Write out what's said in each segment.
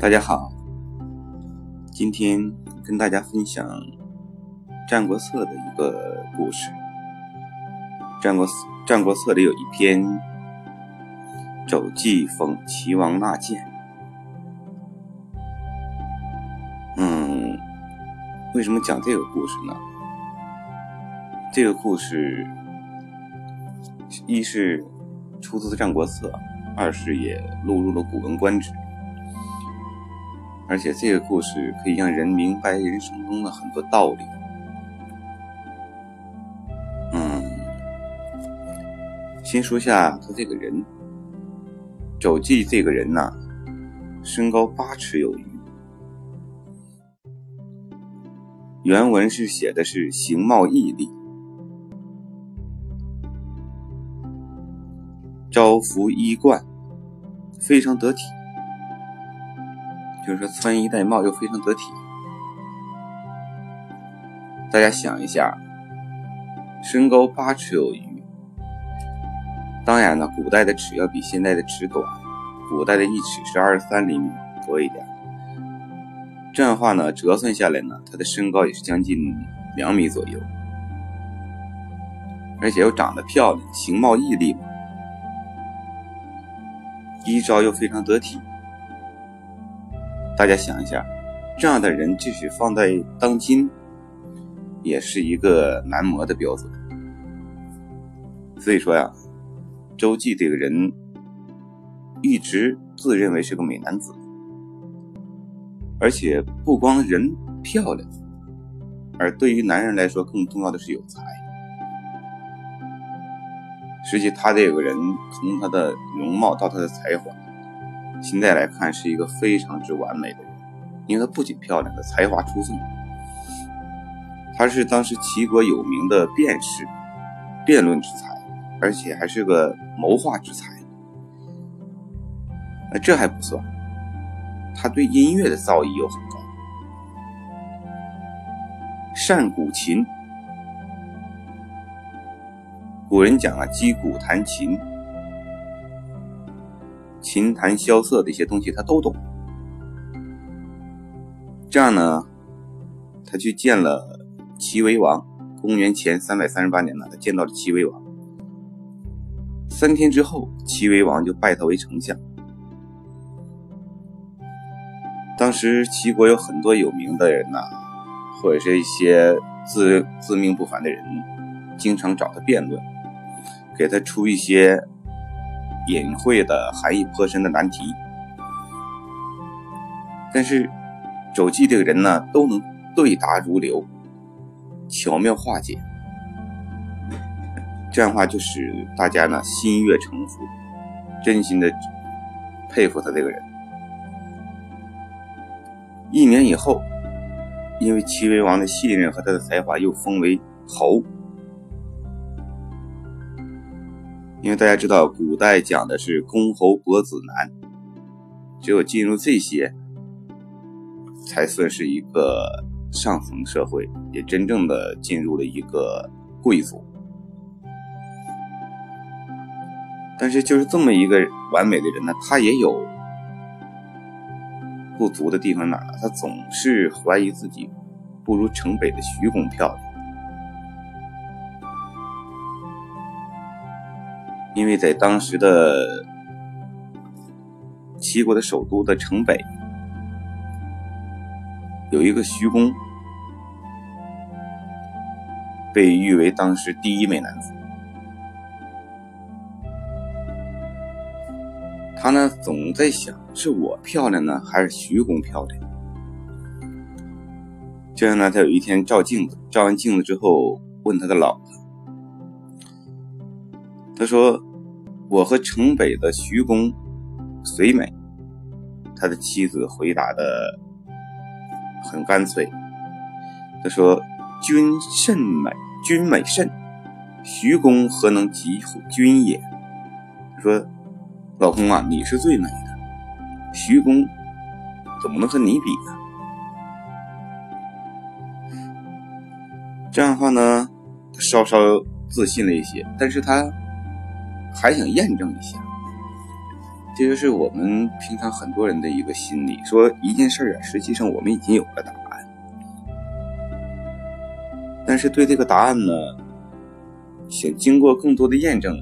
大家好，今天跟大家分享《战国策》的一个故事。《战国战国策》里有一篇《肘击封齐王纳谏》。嗯，为什么讲这个故事呢？这个故事一是出自《战国策》，二是也录入了《古文观止》。而且这个故事可以让人明白人生中的很多道理。嗯，先说下他这个人，周记这个人呢，身高八尺有余。原文是写的是形貌毅力，朝服衣冠，非常得体。就是说，穿衣戴帽又非常得体。大家想一下，身高八尺有余。当然了，古代的尺要比现在的尺短，古代的一尺是二十三厘米多一点。这样的话呢，折算下来呢，他的身高也是将近两米左右，而且又长得漂亮，形貌毅力，衣着又非常得体。大家想一下，这样的人即使放在当今，也是一个男模的标准。所以说呀，周记这个人一直自认为是个美男子，而且不光人漂亮，而对于男人来说，更重要的是有才。实际他这个人，从他的容貌到他的才华。现在来看，是一个非常之完美的人，因为她不仅漂亮，她才华出众。她是当时齐国有名的辩士、辩论之才，而且还是个谋划之才。那这还不算，他对音乐的造诣又很高，善古琴。古人讲啊，击鼓弹琴。琴弹萧瑟的一些东西，他都懂。这样呢，他去见了齐威王。公元前三百三十八年呢，他见到了齐威王。三天之后，齐威王就拜他为丞相。当时齐国有很多有名的人呐，或者是一些自自命不凡的人，经常找他辩论，给他出一些。隐晦的含义颇深的难题，但是周记这个人呢，都能对答如流，巧妙化解，这样的话就使大家呢心悦诚服，真心的佩服他这个人。一年以后，因为齐威王的信任和他的才华，又封为侯。因为大家知道，古代讲的是公侯伯子男，只有进入这些，才算是一个上层社会，也真正的进入了一个贵族。但是，就是这么一个完美的人呢，他也有不足的地方，哪？他总是怀疑自己不如城北的徐公漂亮。因为在当时的齐国的首都的城北，有一个徐公，被誉为当时第一美男子。他呢，总在想：是我漂亮呢，还是徐公漂亮？这样呢，他有一天照镜子，照完镜子之后，问他的老婆，他说。我和城北的徐公虽美？他的妻子回答的很干脆，他说：“君甚美，君美甚，徐公何能及乎君也？”他说：“老公啊，你是最美的，徐公怎么能和你比呢？”这样的话呢，他稍稍自信了一些，但是他。还想验证一下，这就是我们平常很多人的一个心理，说一件事啊，实际上我们已经有了答案，但是对这个答案呢，想经过更多的验证，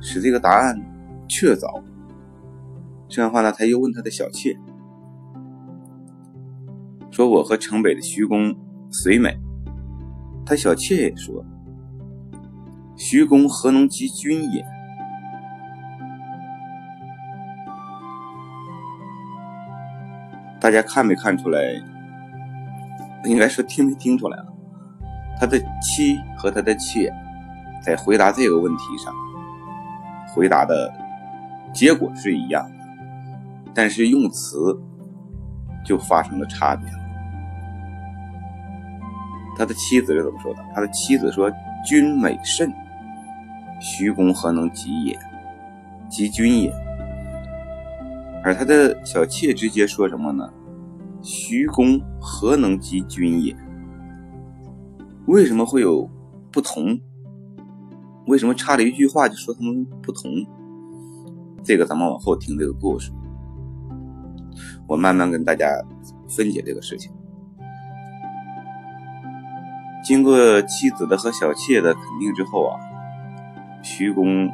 使这个答案确凿。这样的话呢，他又问他的小妾，说我和城北的徐公虽美，他小妾也说，徐公何能及君也？大家看没看出来？应该说听没听出来了？他的妻和他的妾在回答这个问题上，回答的结果是一样的，但是用词就发生了差别。他的妻子是怎么说的？他的妻子说：“君美甚，徐公何能及也？及君也。”而他的小妾直接说什么呢？徐公何能及君也？为什么会有不同？为什么差了一句话就说他们不同？这个咱们往后听这个故事，我慢慢跟大家分解这个事情。经过妻子的和小妾的肯定之后啊，徐公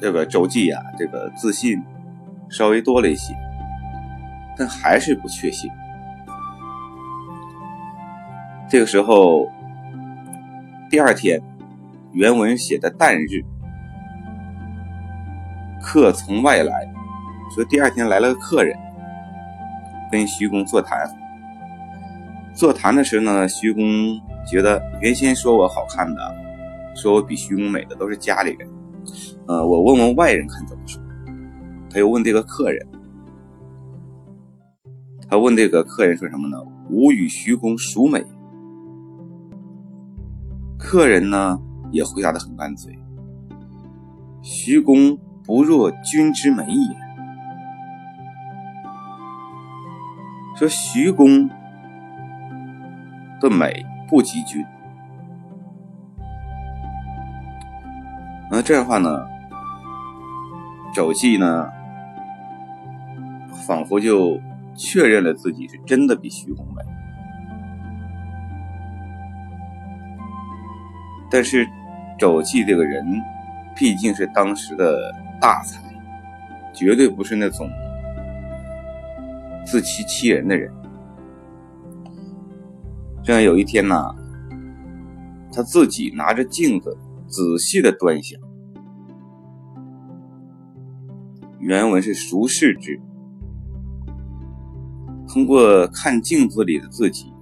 这个周记呀，这个自信。稍微多了一些，但还是不确信。这个时候，第二天，原文写的旦日，客从外来，说第二天来了个客人，跟徐公座谈。座谈的时候呢，徐公觉得原先说我好看的，说我比徐公美的都是家里人，呃，我问问外人看怎么说。他又问这个客人，他问这个客人说什么呢？吾与徐公孰美？客人呢也回答的很干脆，徐公不若君之美也。说徐公的美不及君。那这样的话呢，周记呢？仿佛就确认了自己是真的比徐公美，但是周记这个人毕竟是当时的大才，绝对不是那种自欺欺人的人。这样有一天呢，他自己拿着镜子仔细的端详，原文是“熟视之”。通过看镜子里的自己，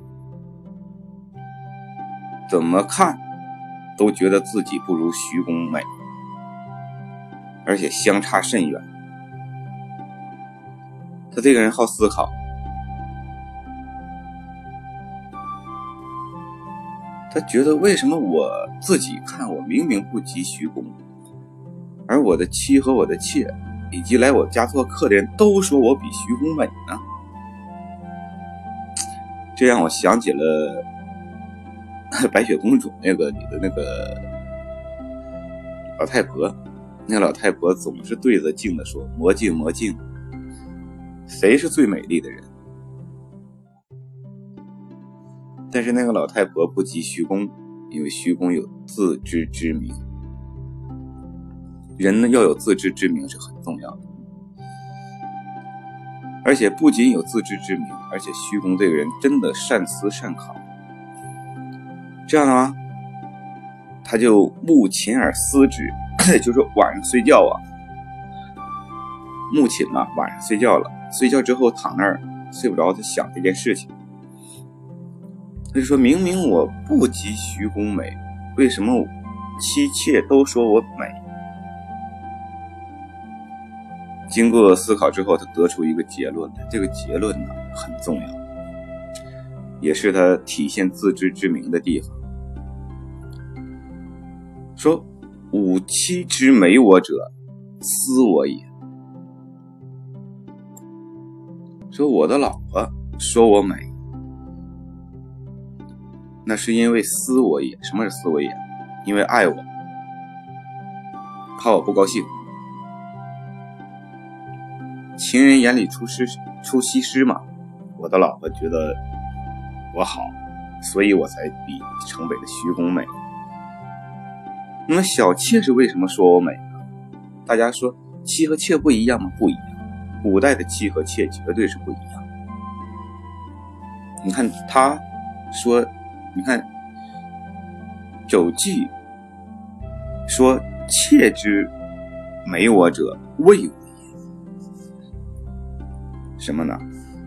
怎么看都觉得自己不如徐公美，而且相差甚远。他这个人好思考，他觉得为什么我自己看我明明不及徐公，而我的妻和我的妾以及来我家做客的人都说我比徐公美呢？这让我想起了白雪公主那个里的那个老太婆，那老太婆总是对着镜子说：“魔镜魔镜，谁是最美丽的人？”但是那个老太婆不及徐公，因为徐公有自知之明。人呢要有自知之明是很重要的。而且不仅有自知之明，而且徐公这个人真的善思善考。这样的话，他就慕琴而思之，就是晚上睡觉啊，慕琴嘛，晚上睡觉了，睡觉之后躺那儿睡不着，他想这件事情，他就说明明我不及徐公美，为什么妻妾都说我美？经过思考之后，他得出一个结论这个结论呢很重要，也是他体现自知之明的地方。说：“吾妻之美我者，思我也。”说我的老婆说我美，那是因为思我也。什么是思我也？因为爱我，怕我不高兴。情人眼里出西出西施嘛。我的老婆觉得我好，所以我才比城北的徐公美。那么小妾是为什么说我美呢？大家说妻和妾不一样吗？不一样。古代的妻和妾绝对是不一样。你看他说，你看周记说妾之美我者，畏我也。什么呢？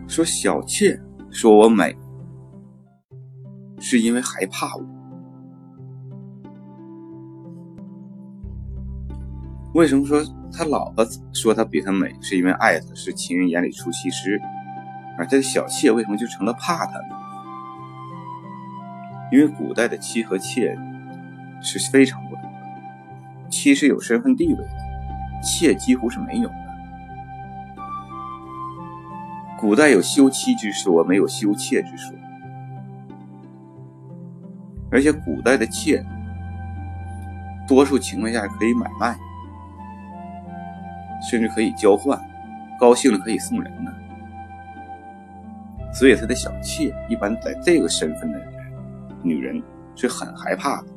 说小妾说我美，是因为害怕我。为什么说他老婆说他比他美，是因为爱他，是情人眼里出西施，而这个小妾为什么就成了怕他呢？因为古代的妻和妾是非常不同的，妻是有身份地位的，妾几乎是没有的。古代有休妻之说，没有休妾之说，而且古代的妾，多数情况下可以买卖。甚至可以交换，高兴了可以送人呢。所以他的小妾一般在这个身份的女人是很害怕的。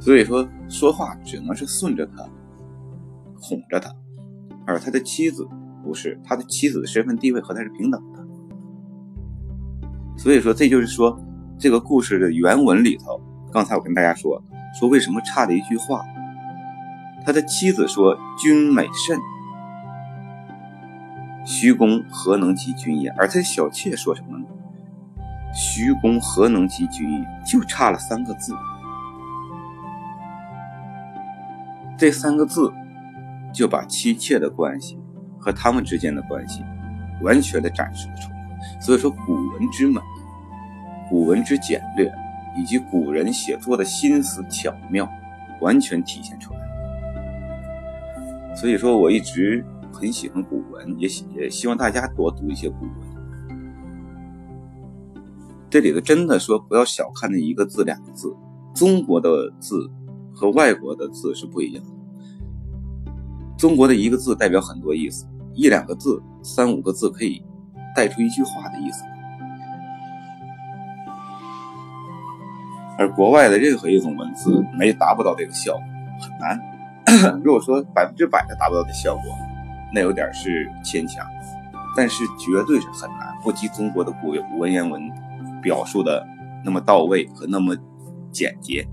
所以说说话只能是顺着他，哄着他，而他的妻子不是，他的妻子的身份地位和他是平等的。所以说这就是说这个故事的原文里头，刚才我跟大家说说为什么差了一句话。他的妻子说：“君美甚，徐公何能及君也？”而他的小妾说什么呢？“徐公何能及君也？”就差了三个字，这三个字就把妻妾的关系和他们之间的关系完全的展示了出来。所以说，古文之美，古文之简略，以及古人写作的心思巧妙，完全体现出来。所以说，我一直很喜欢古文，也也希望大家多读一些古文。这里头真的说，不要小看那一个字、两个字，中国的字和外国的字是不一样的。中国的一个字代表很多意思，一两个字、三五个字可以带出一句话的意思，而国外的任何一种文字没达不到这个效果，很难。如果说百分之百的达不到的效果，那有点是牵强，但是绝对是很难，不及中国的古文言文表述的那么到位和那么简洁。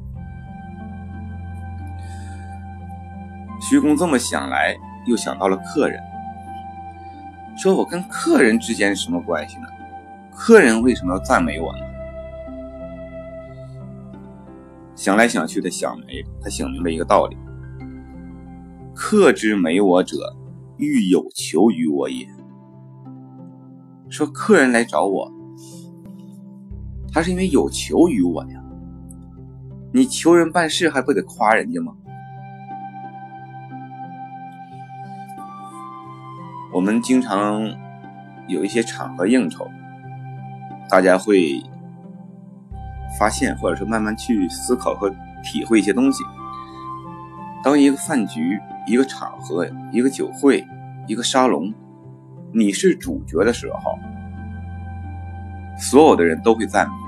徐公这么想来，又想到了客人，说我跟客人之间什么关系呢？客人为什么要赞美我呢？想来想去，他想没，他想明白一个道理。客之美我者，欲有求于我也。说客人来找我，他是因为有求于我呀。你求人办事还不得夸人家吗？我们经常有一些场合应酬，大家会发现，或者说慢慢去思考和体会一些东西。当一个饭局。一个场合，一个酒会，一个沙龙，你是主角的时候，所有的人都会赞美你。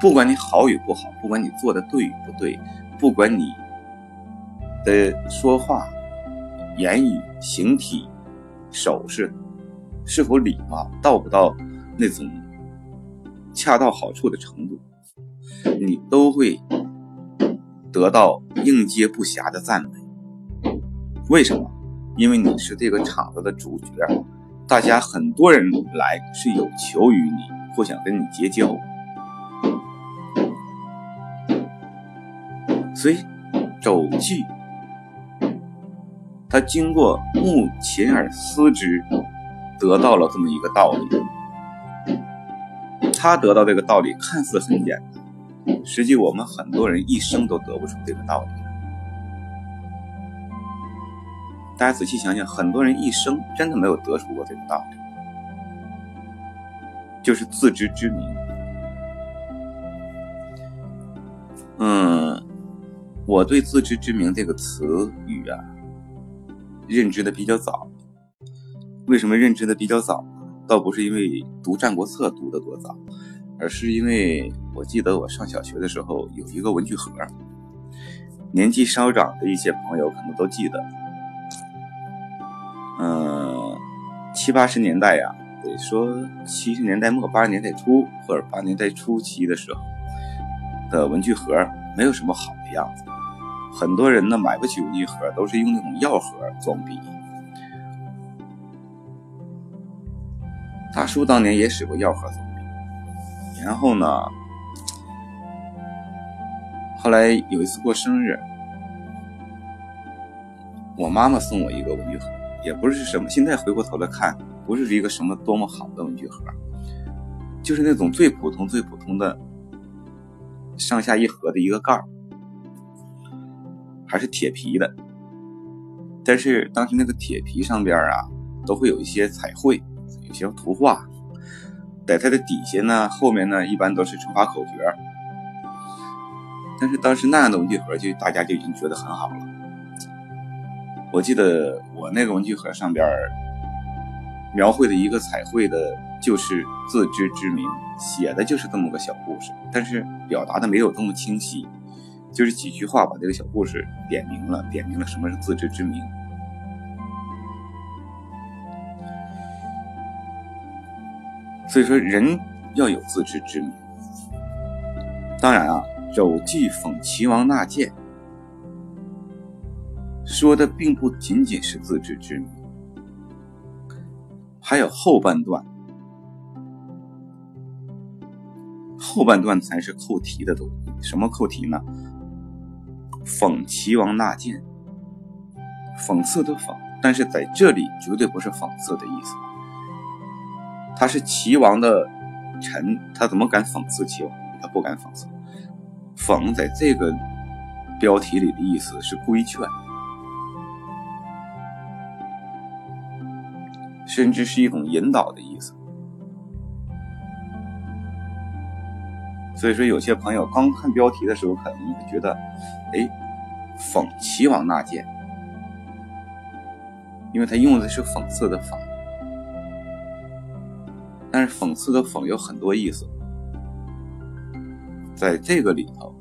不管你好与不好，不管你做的对与不对，不管你的说话、言语、形体、手势是否礼貌，到不到那种恰到好处的程度，你都会。得到应接不暇的赞美，为什么？因为你是这个场子的主角，大家很多人来是有求于你，或想跟你结交，所以周记他经过目勤而思之，得到了这么一个道理。他得到这个道理看似很简单。实际我们很多人一生都得不出这个道理。大家仔细想想，很多人一生真的没有得出过这个道理，就是自知之明。嗯，我对“自知之明”这个词语啊，认知的比较早。为什么认知的比较早？倒不是因为读《战国策》读的多早，而是因为我记得我上小学的时候有一个文具盒。年纪稍长的一些朋友可能都记得，嗯，七八十年代呀，得说七十年代末八十年代初或者八十年代初期的时候的文具盒，没有什么好的样子。很多人呢买不起文具盒，都是用那种药盒装笔。大叔当年也使过药盒装笔，然后呢？后来有一次过生日，我妈妈送我一个文具盒，也不是什么。现在回过头来看，不是一个什么多么好的文具盒，就是那种最普通、最普通的上下一盒的一个盖儿，还是铁皮的。但是当时那个铁皮上边啊，都会有一些彩绘，有些图画，在它的底下呢，后面呢，一般都是乘法口诀。但是当时那样的文具盒，就大家就已经觉得很好了。我记得我那个文具盒上边描绘的一个彩绘的，就是自知之明，写的就是这么个小故事，但是表达的没有这么清晰，就是几句话把这个小故事点明了，点明了什么是自知之明。所以说，人要有自知之明。当然啊。周记讽齐王纳谏，说的并不仅仅是自知之明，还有后半段，后半段才是扣题的东西。什么扣题呢？讽齐王纳谏，讽刺的讽，但是在这里绝对不是讽刺的意思。他是齐王的臣，他怎么敢讽刺齐王？他不敢讽刺。讽在这个标题里的意思是规劝，甚至是一种引导的意思。所以说，有些朋友刚看标题的时候，可能会觉得，哎，讽齐王纳谏，因为他用的是讽刺的讽，但是讽刺的讽有很多意思。在这个里头，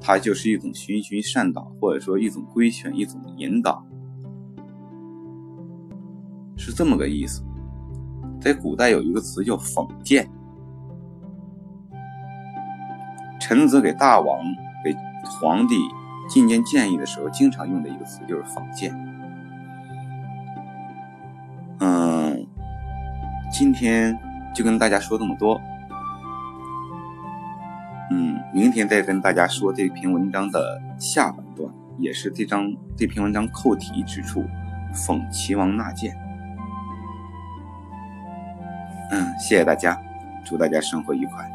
它就是一种循循善导，或者说一种规劝、一种引导，是这么个意思。在古代有一个词叫讽谏，臣子给大王、给皇帝进谏建议的时候，经常用的一个词就是讽谏。嗯，今天就跟大家说这么多。嗯，明天再跟大家说这篇文章的下半段，也是这张这篇文章扣题之处，讽齐王纳谏。嗯，谢谢大家，祝大家生活愉快。